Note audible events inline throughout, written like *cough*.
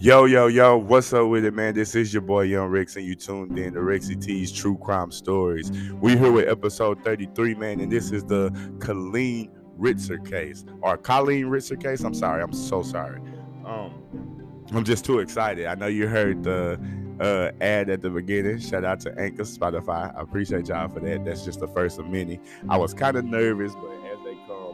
Yo, yo, yo, what's up with it, man? This is your boy Young Rex, and you tuned in to Rexy T's True Crime Stories. We here with episode 33, man, and this is the Colleen Ritzer case. Or Colleen Ritzer case. I'm sorry, I'm so sorry. Um, I'm just too excited. I know you heard the uh, ad at the beginning. Shout out to Anchor, Spotify. I appreciate y'all for that. That's just the first of many. I was kind of nervous, but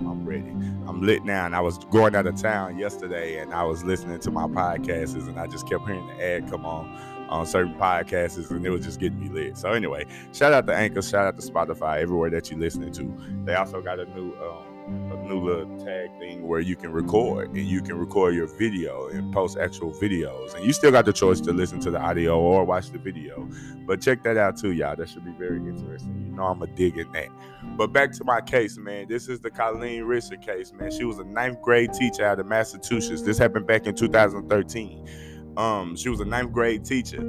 I'm ready. I'm lit now. And I was going out of town yesterday and I was listening to my podcasts and I just kept hearing the ad come on on certain podcasts and it was just getting me lit. So anyway, shout out to Anchor, shout out to Spotify, everywhere that you're listening to. They also got a new um, a new little tag thing where you can record and you can record your video and post actual videos. And you still got the choice to listen to the audio or watch the video. But check that out too, y'all. That should be very interesting. You know I'm a dig in that. But back to my case, man. This is the Colleen Ritzer case, man. She was a ninth grade teacher out of Massachusetts. This happened back in 2013. Um, she was a ninth grade teacher.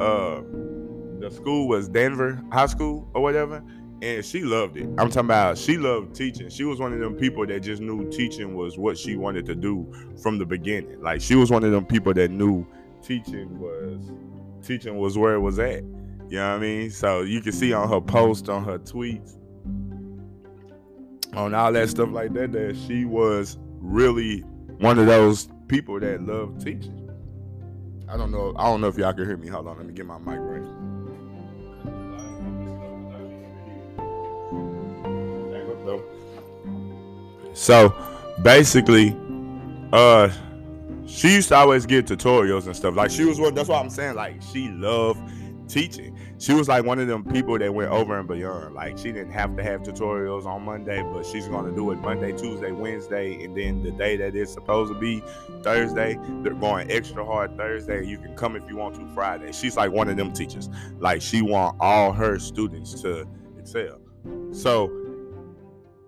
Uh, the school was Danvers High School or whatever and she loved it. I'm talking about she loved teaching. She was one of them people that just knew teaching was what she wanted to do from the beginning. Like she was one of them people that knew teaching was teaching was where it was at. You know what I mean? So you can see on her post, on her tweets, on all that stuff like that, that she was really one of those people that loved teaching. I don't know. I don't know if y'all can hear me. Hold on, let me get my mic right. So basically, uh she used to always get tutorials and stuff. Like she was one that's what I'm saying. Like she loved teaching. She was like one of them people that went over and beyond. Like she didn't have to have tutorials on Monday, but she's gonna do it Monday, Tuesday, Wednesday, and then the day that it's supposed to be Thursday, they're going extra hard Thursday. You can come if you want to Friday. She's like one of them teachers. Like she want all her students to excel. So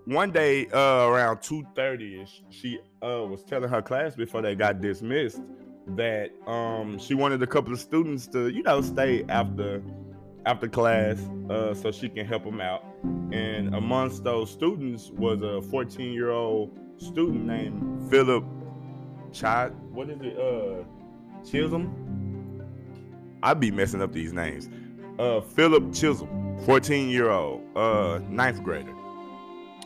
one day uh, around 2.30ish she uh, was telling her class before they got dismissed that um, she wanted a couple of students to you know stay after after class uh, so she can help them out. And amongst those students was a 14 year old student named philip Chad, what is it uh Chism? I'd be messing up these names. Uh philip Chism 14 year old uh ninth grader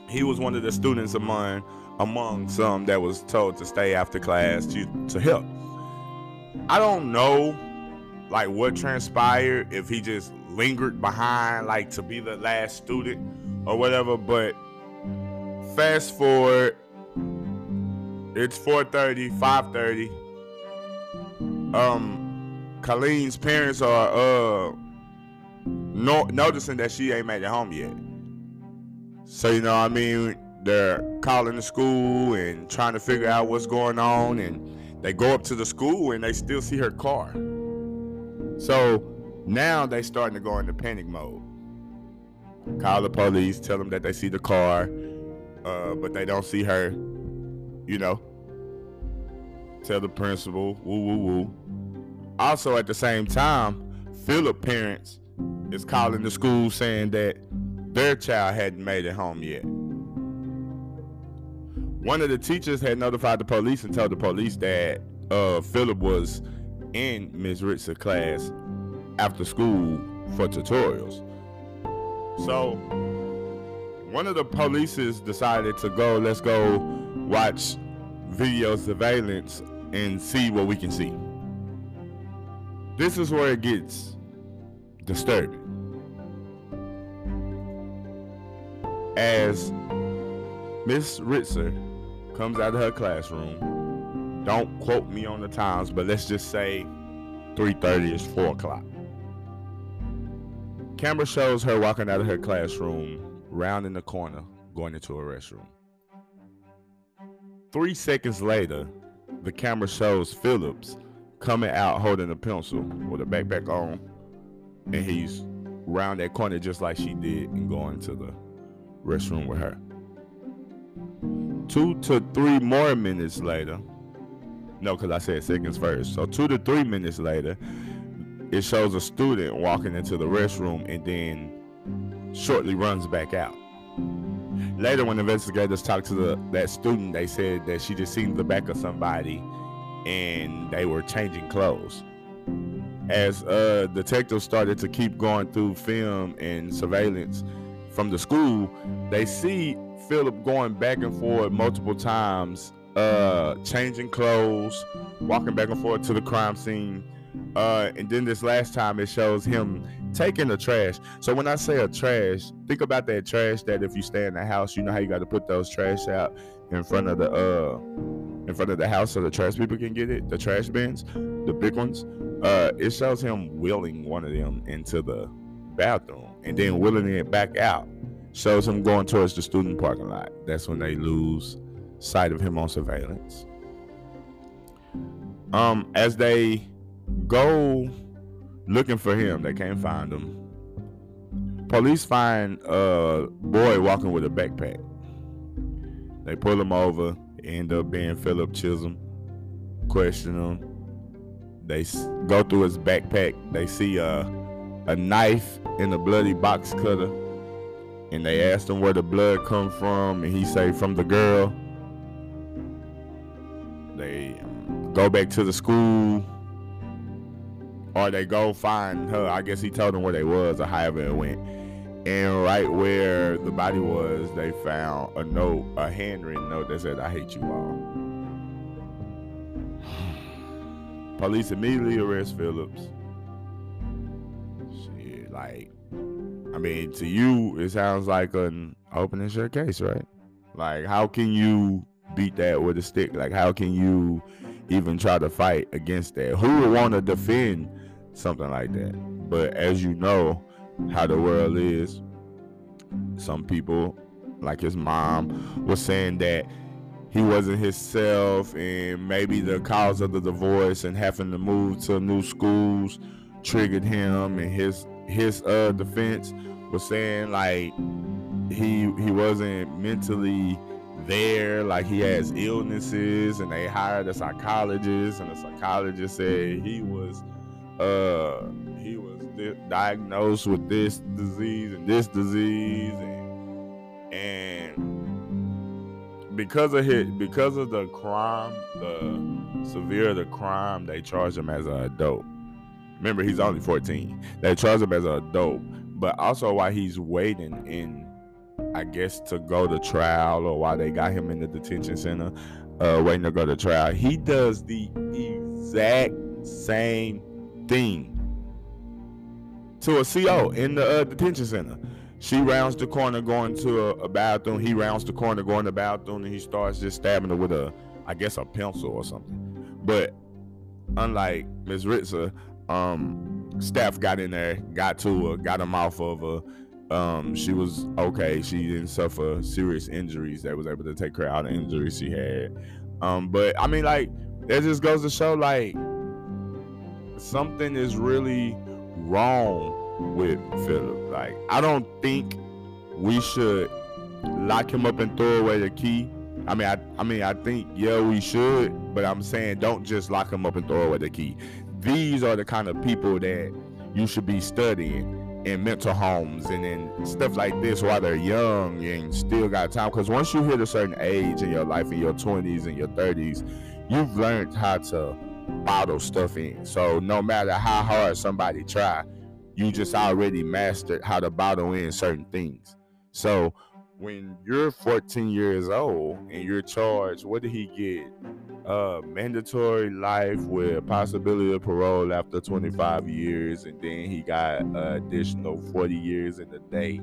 he was one of the students among among some that was told to stay after class to to help. I don't know like what transpired if he just lingered behind like to be the last student or whatever, but fast forward it's 4:30, 5:30. Um Colleen's parents are uh no, noticing that she ain't made it home yet. So you know, I mean, they're calling the school and trying to figure out what's going on, and they go up to the school and they still see her car. So now they starting to go into panic mode. Call the police, tell them that they see the car, uh, but they don't see her. You know, tell the principal, woo woo woo. Also, at the same time, Philip parents is calling the school saying that their child hadn't made it home yet. One of the teachers had notified the police and told the police that uh, Philip was in Ms. Ritz's class after school for tutorials. So one of the polices decided to go, let's go watch video surveillance and see what we can see. This is where it gets disturbing. As Miss Ritzer comes out of her classroom. Don't quote me on the times, but let's just say 3:30 is 4 o'clock. Camera shows her walking out of her classroom, rounding the corner, going into a restroom. Three seconds later, the camera shows Phillips coming out holding a pencil with a backpack on, and he's round that corner just like she did and going to the restroom with her. Two to three more minutes later, no, because I said seconds first. So two to three minutes later, it shows a student walking into the restroom and then shortly runs back out. Later, when investigators talked to the, that student, they said that she just seen the back of somebody and they were changing clothes. As uh, detectives started to keep going through film and surveillance from the school, they see Philip going back and forth multiple times, uh, changing clothes, walking back and forth to the crime scene. Uh, and then this last time it shows him taking the trash. So when I say a trash, think about that trash that if you stay in the house, you know how you got to put those trash out in front of the uh in front of the house so the trash people can get it, the trash bins, the big ones. Uh, it shows him wheeling one of them into the bathroom and then wheeling it back out. Shows him going towards the student parking lot. That's when they lose sight of him on surveillance. Um, as they go looking for him, they can't find him. Police find a boy walking with a backpack. They pull him over, end up being Philip Chism. Question him. They go through his backpack. They see a, a knife in a bloody box cutter. And they asked him where the blood come from. And he say from the girl. They go back to the school. Or they go find her. I guess he told them where they was or however it went. And right where the body was, they found a note, a handwritten note that said, I hate you all. *sighs* Police immediately arrest Phillips. Like, I mean, to you, it sounds like an open and shut case, right? Like, how can you beat that with a stick? Like, how can you even try to fight against that? Who would want to defend something like that? But as you know, how the world is. Some people, like his mom, was saying that he wasn't himself, and maybe the cause of the divorce and having to move to new schools triggered him. And his his uh defense was saying like he he wasn't mentally there, like he has illnesses, and they hired a psychologist, and the psychologist said he was uh he was diagnosed with this disease and this disease and and because of his because of the crime the severe the crime they charged him as an adult remember he's only 14 they charged him as an adult but also while he's waiting in i guess to go to trial or while they got him in the detention center uh waiting to go to trial he does the exact same thing to a CO in the uh, detention center. She rounds the corner going to a, a, bathroom. He rounds the corner going to the bathroom, and he starts just stabbing her with a, I guess, a pencil or something. But unlike Miss Ritzer, um, staff got in there, got to her, got him off of her. Um, she was okay. She didn't suffer serious injuries. They was able to take her out of injuries she had. Um, but I mean, like, it just goes to show, like, something is really wrong with Philip. Like, I don't think we should lock him up and throw away the key. I mean, I, I mean, I think yeah, we should, but I'm saying don't just lock him up and throw away the key. These are the kind of people that you should be studying in mental homes and in stuff like this while they're young and still got time. Because once you hit a certain age in your life, in your 20s and your 30s, you've learned how to bottle stuff in. So no matter how hard somebody try, you just already mastered how to bottle in certain things. So when you're 14 years old and you're charged, what did he get? Uh, mandatory life with possibility of parole after 25 years, and then he got additional 40 years in the day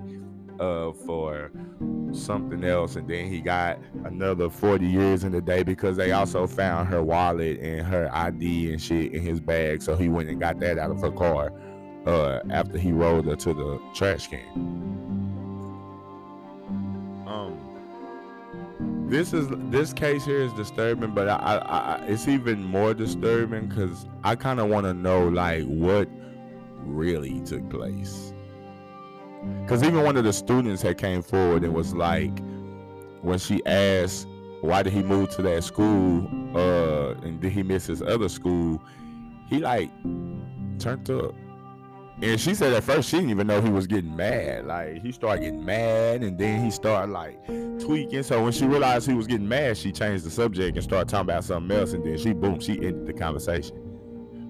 uh, for something else, and then he got another 40 years in the day because they also found her wallet and her ID and shit in his bag. So he went and got that out of her car uh, after he rolled her to the trash can. This is this case here is disturbing, but I, I, I it's even more disturbing because I kind of want to know like what really took place because even one of the students had came forward and was like, when she asked why did he move to that school, uh, and did he miss his other school, he like turned up. And she said at first she didn't even know he was getting mad. Like he started getting mad and then he started like tweaking. So when she realized he was getting mad, she changed the subject and started talking about something else. And then she boom, she ended the conversation.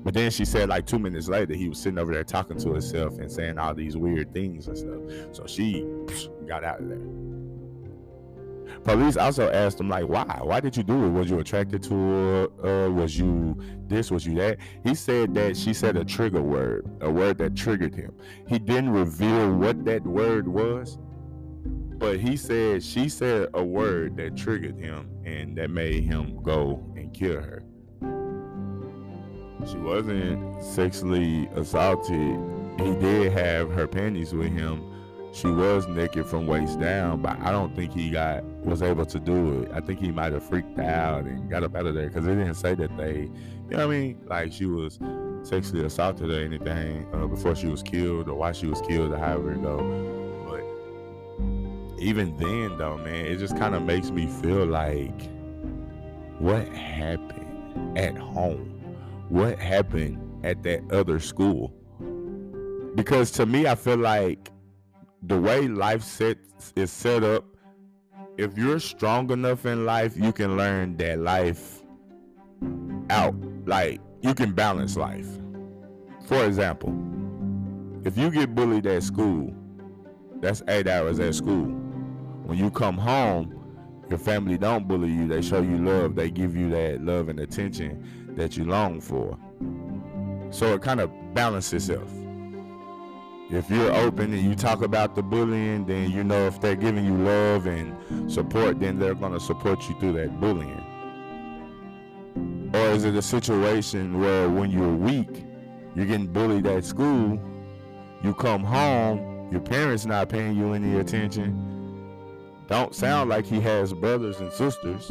But then she said like two minutes later he was sitting over there talking to himself and saying all these weird things and stuff. So she got out of there. Police also asked him like, "Why? Why did you do it? Was you attracted to her? Uh, was you this? Was you that?" He said that she said a trigger word, a word that triggered him. He didn't reveal what that word was, but he said she said a word that triggered him and that made him go and kill her. She wasn't sexually assaulted. He did have her panties with him she was naked from waist down, but I don't think he got was able to do it. I think he might have freaked out and got up out of there because they didn't say that they, you know what I mean, like she was sexually assaulted or anything uh, before she was killed or why she was killed or however it go. But even then, though, man, it just kind of makes me feel like what happened at home, what happened at that other school. Because to me, I feel like the way life set is set up, if you're strong enough in life, you can learn that life out. Like you can balance life. For example, if you get bullied at school, that's eight hours at school. When you come home, your family don't bully you. They show you love. They give you that love and attention that you long for. So it kind of balances itself if you're open and you talk about the bullying, then you know if they're giving you love and support, then they're going to support you through that bullying. Or is it a situation where when you're weak, you're getting bullied at school, you come home, your parents not paying you any attention, don't sound like he has brothers and sisters.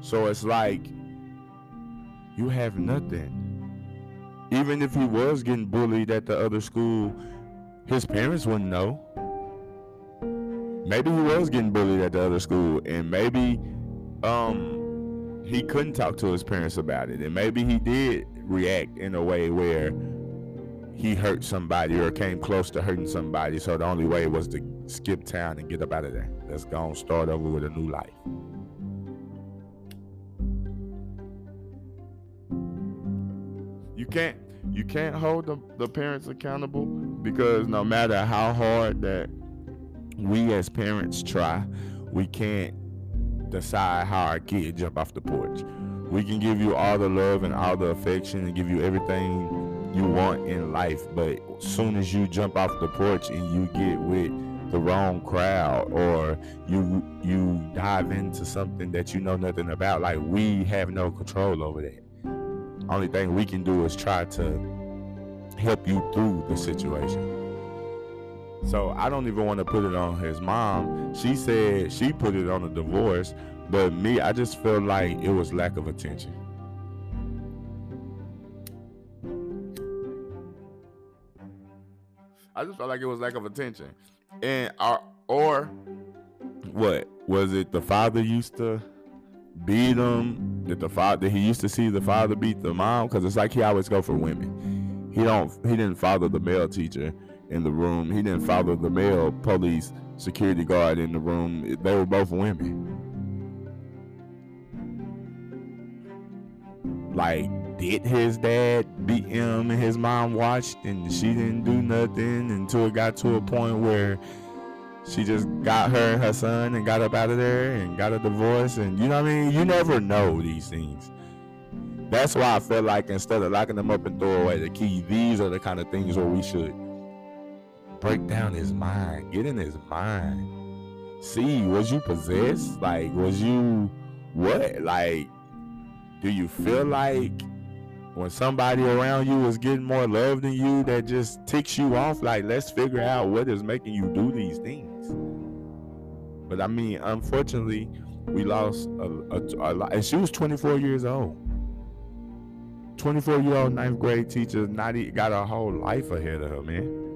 So it's like you have nothing even if he was getting bullied at the other school, his parents wouldn't know. Maybe he was getting bullied at the other school, and maybe um, he couldn't talk to his parents about it, and maybe he did react in a way where he hurt somebody or came close to hurting somebody. So the only way was to skip town and get up out of there. Let's go and start over with a new life. Can't you can't hold the, the parents accountable because no matter how hard that we as parents try, we can't decide how our kid jump off the porch. We can give you all the love and all the affection and give you everything you want in life, but as soon as you jump off the porch and you get with the wrong crowd or you you dive into something that you know nothing about, like we have no control over that. Only thing we can do is try to help you through the situation. So I don't even want to put it on his mom. She said she put it on a divorce, but me, I just felt like it was lack of attention. I just felt like it was lack of attention, and or, or what was it? The father used to beat him? Did the father did he used to see the father beat the mom? Because it's like he always go for women. He don't he didn't father the male teacher in the room. He didn't father the male police security guard in the room. They were both women. Like, did his dad beat him and his mom watched and she didn't do nothing until it got to a point where she just got her and her son and got up out of there and got a divorce and you know what I mean? You never know these things. That's why I feel like instead of locking them up and throw away the key, these are the kind of things where we should break down his mind, get in his mind. See, was you possessed? Like, was you what? Like, do you feel like when somebody around you is getting more love than you that just ticks you off like let's figure out what is making you do these things but i mean unfortunately we lost a, a, a lot and she was 24 years old 24 year old ninth grade teacher not got a whole life ahead of her man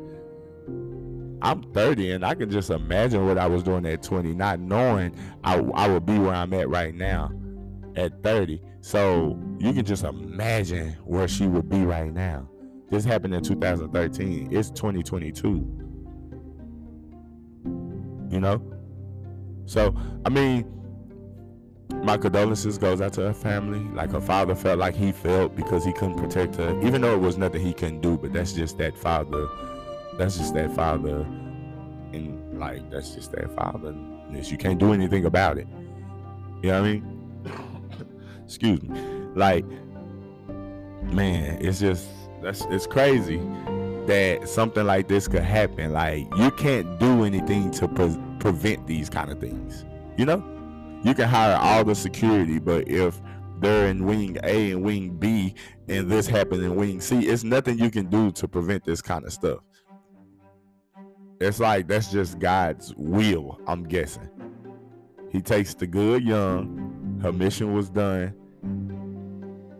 I'm 30 and I can just imagine what I was doing at 20, not knowing I, I would be where I'm at right now at 30. So you can just imagine where she would be right now. This happened in 2013. It's 2022. You know? So, I mean, my condolences goes out to her family. Like her father felt like he felt because he couldn't protect her, even though it was nothing he couldn't do. But that's just that father. That's just that father, and like that's just that father. You can't do anything about it. You know what I mean? *coughs* Excuse me. Like, man, it's just that's it's crazy that something like this could happen. Like, you can't do anything to pre- prevent these kind of things. You know? you can hire all the security, but if they're in wing A and wing B and this happened in wing C, it's nothing you can do to prevent this kind of stuff. It's like that's just God's will, I'm guessing. He takes the good young, her mission was done,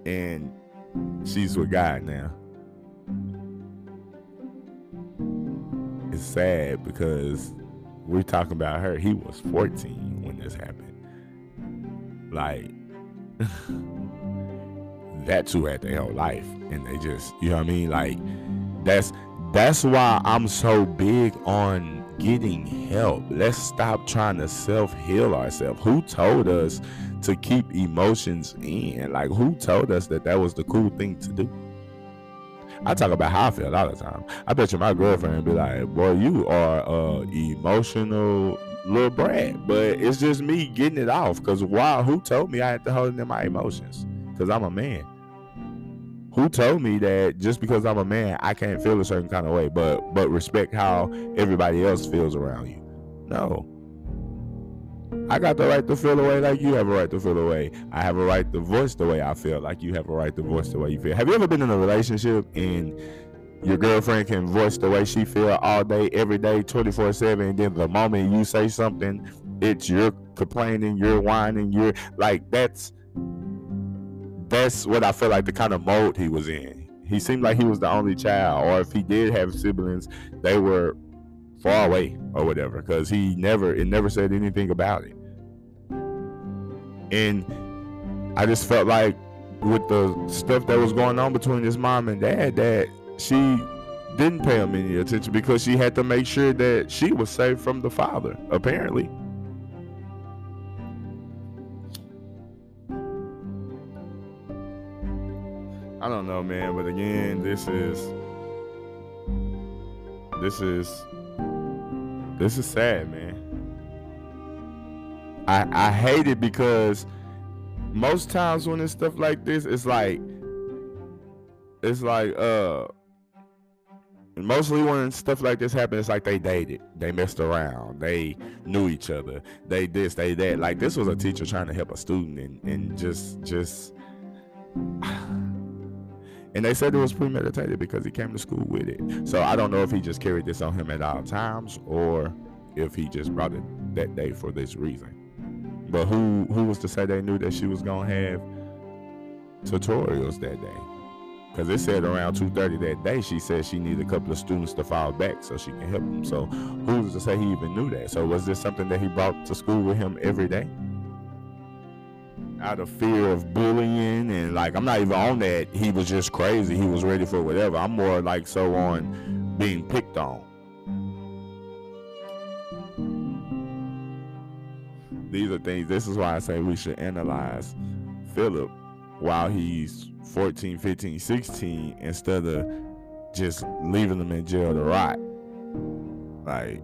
and she's with God now. It's sad because we're talking about her. He was 14 when this happened. Like *laughs* that's who had their whole life. And they just, you know what I mean? Like that's that's why I'm so big on getting help. Let's stop trying to self-heal ourselves. Who told us to keep emotions in? Like who told us that that was the cool thing to do? I talk about how I feel all the time. I bet you my girlfriend be like, "Boy, you are a emotional little brat, but it's just me getting it off. Because why? Who told me I had to hold in my emotions? Because I'm a man. Who told me that just because I'm a man, I can't feel a certain kind of way, but but respect how everybody else feels around you? No. I got the right to feel the way like you have a right to feel the way. I have a right to voice the way I feel like you have a right to voice the way you feel. Have you ever been in a relationship and your girlfriend can voice the way she feel all day, every day, 24 7. And then the moment you say something, it's you're complaining, you're whining, you're like, that's that's what I feel like the kind of mode he was in. He seemed like he was the only child, or if he did have siblings, they were far away or whatever, because he never it never said anything about it. And I just felt like with the stuff that was going on between his mom and dad, that she didn't pay him any attention because she had to make sure that she was safe from the father, apparently. I don't know, man, but again, this is this is this is sad, man. I I hate it because most times when it's stuff like this, it's like it's like uh mostly when stuff like this happens, it's like they dated, they messed around, they knew each other, they this, they that. Like this was a teacher trying to help a student, and and just just. And they said it was premeditated because he came to school with it. So I don't know if he just carried this on him at all times or if he just brought it that day for this reason. But who who was to say they knew that she was gonna have tutorials that day? because it said around 2.30 that day she said she needed a couple of students to fall back so she can help them. so who's to say he even knew that so was this something that he brought to school with him every day out of fear of bullying and like i'm not even on that. He was just crazy. He was ready for whatever. I'm more like so on being picked on. These are things this is why i say we should analyze philip while he's 14, 15, 16 instead of just leaving them in jail to rot. Like,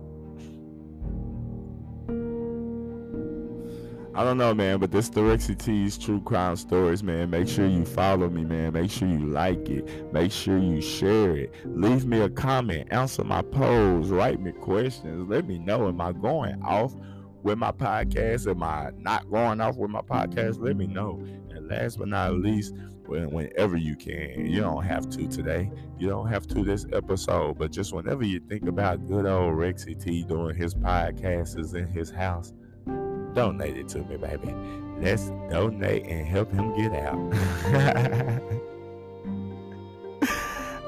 I don't know, man, but this the Rexy T's True Crime Stories, man. Make sure you follow me, man. Make sure you like it. Make sure you share it. Leave me a comment. Answer my polls. Write me questions. Let me know. Am I going off with my podcast? Am I not going off with my podcast? Let me know. And last but not least, when, whenever you can. You don't have to today. You don't have to this episode, but just whenever you think about good old Rexy T doing his podcasts in his house, donate it to me, baby. Let's donate and help him get out. *laughs*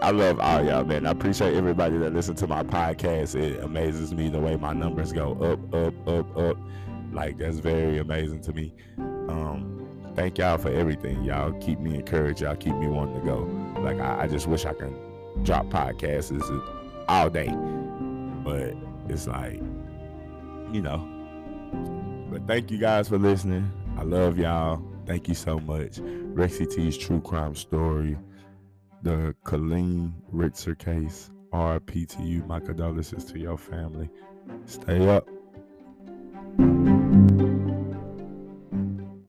I love all y'all, man. I appreciate everybody that listen to my podcast. It amazes me the way my numbers go up, up, up, up. Like that's very amazing to me. Um, thank y'all for everything. Y'all keep me encouraged. Y'all keep me wanting to go. Like I, I just wish I can drop podcasts all day. But it's like, you know. But thank you guys for listening. I love y'all. Thank you so much. Rexy T's true crime story, the Colleen Ritzer case. RP to you. My condolences to your family. Stay up.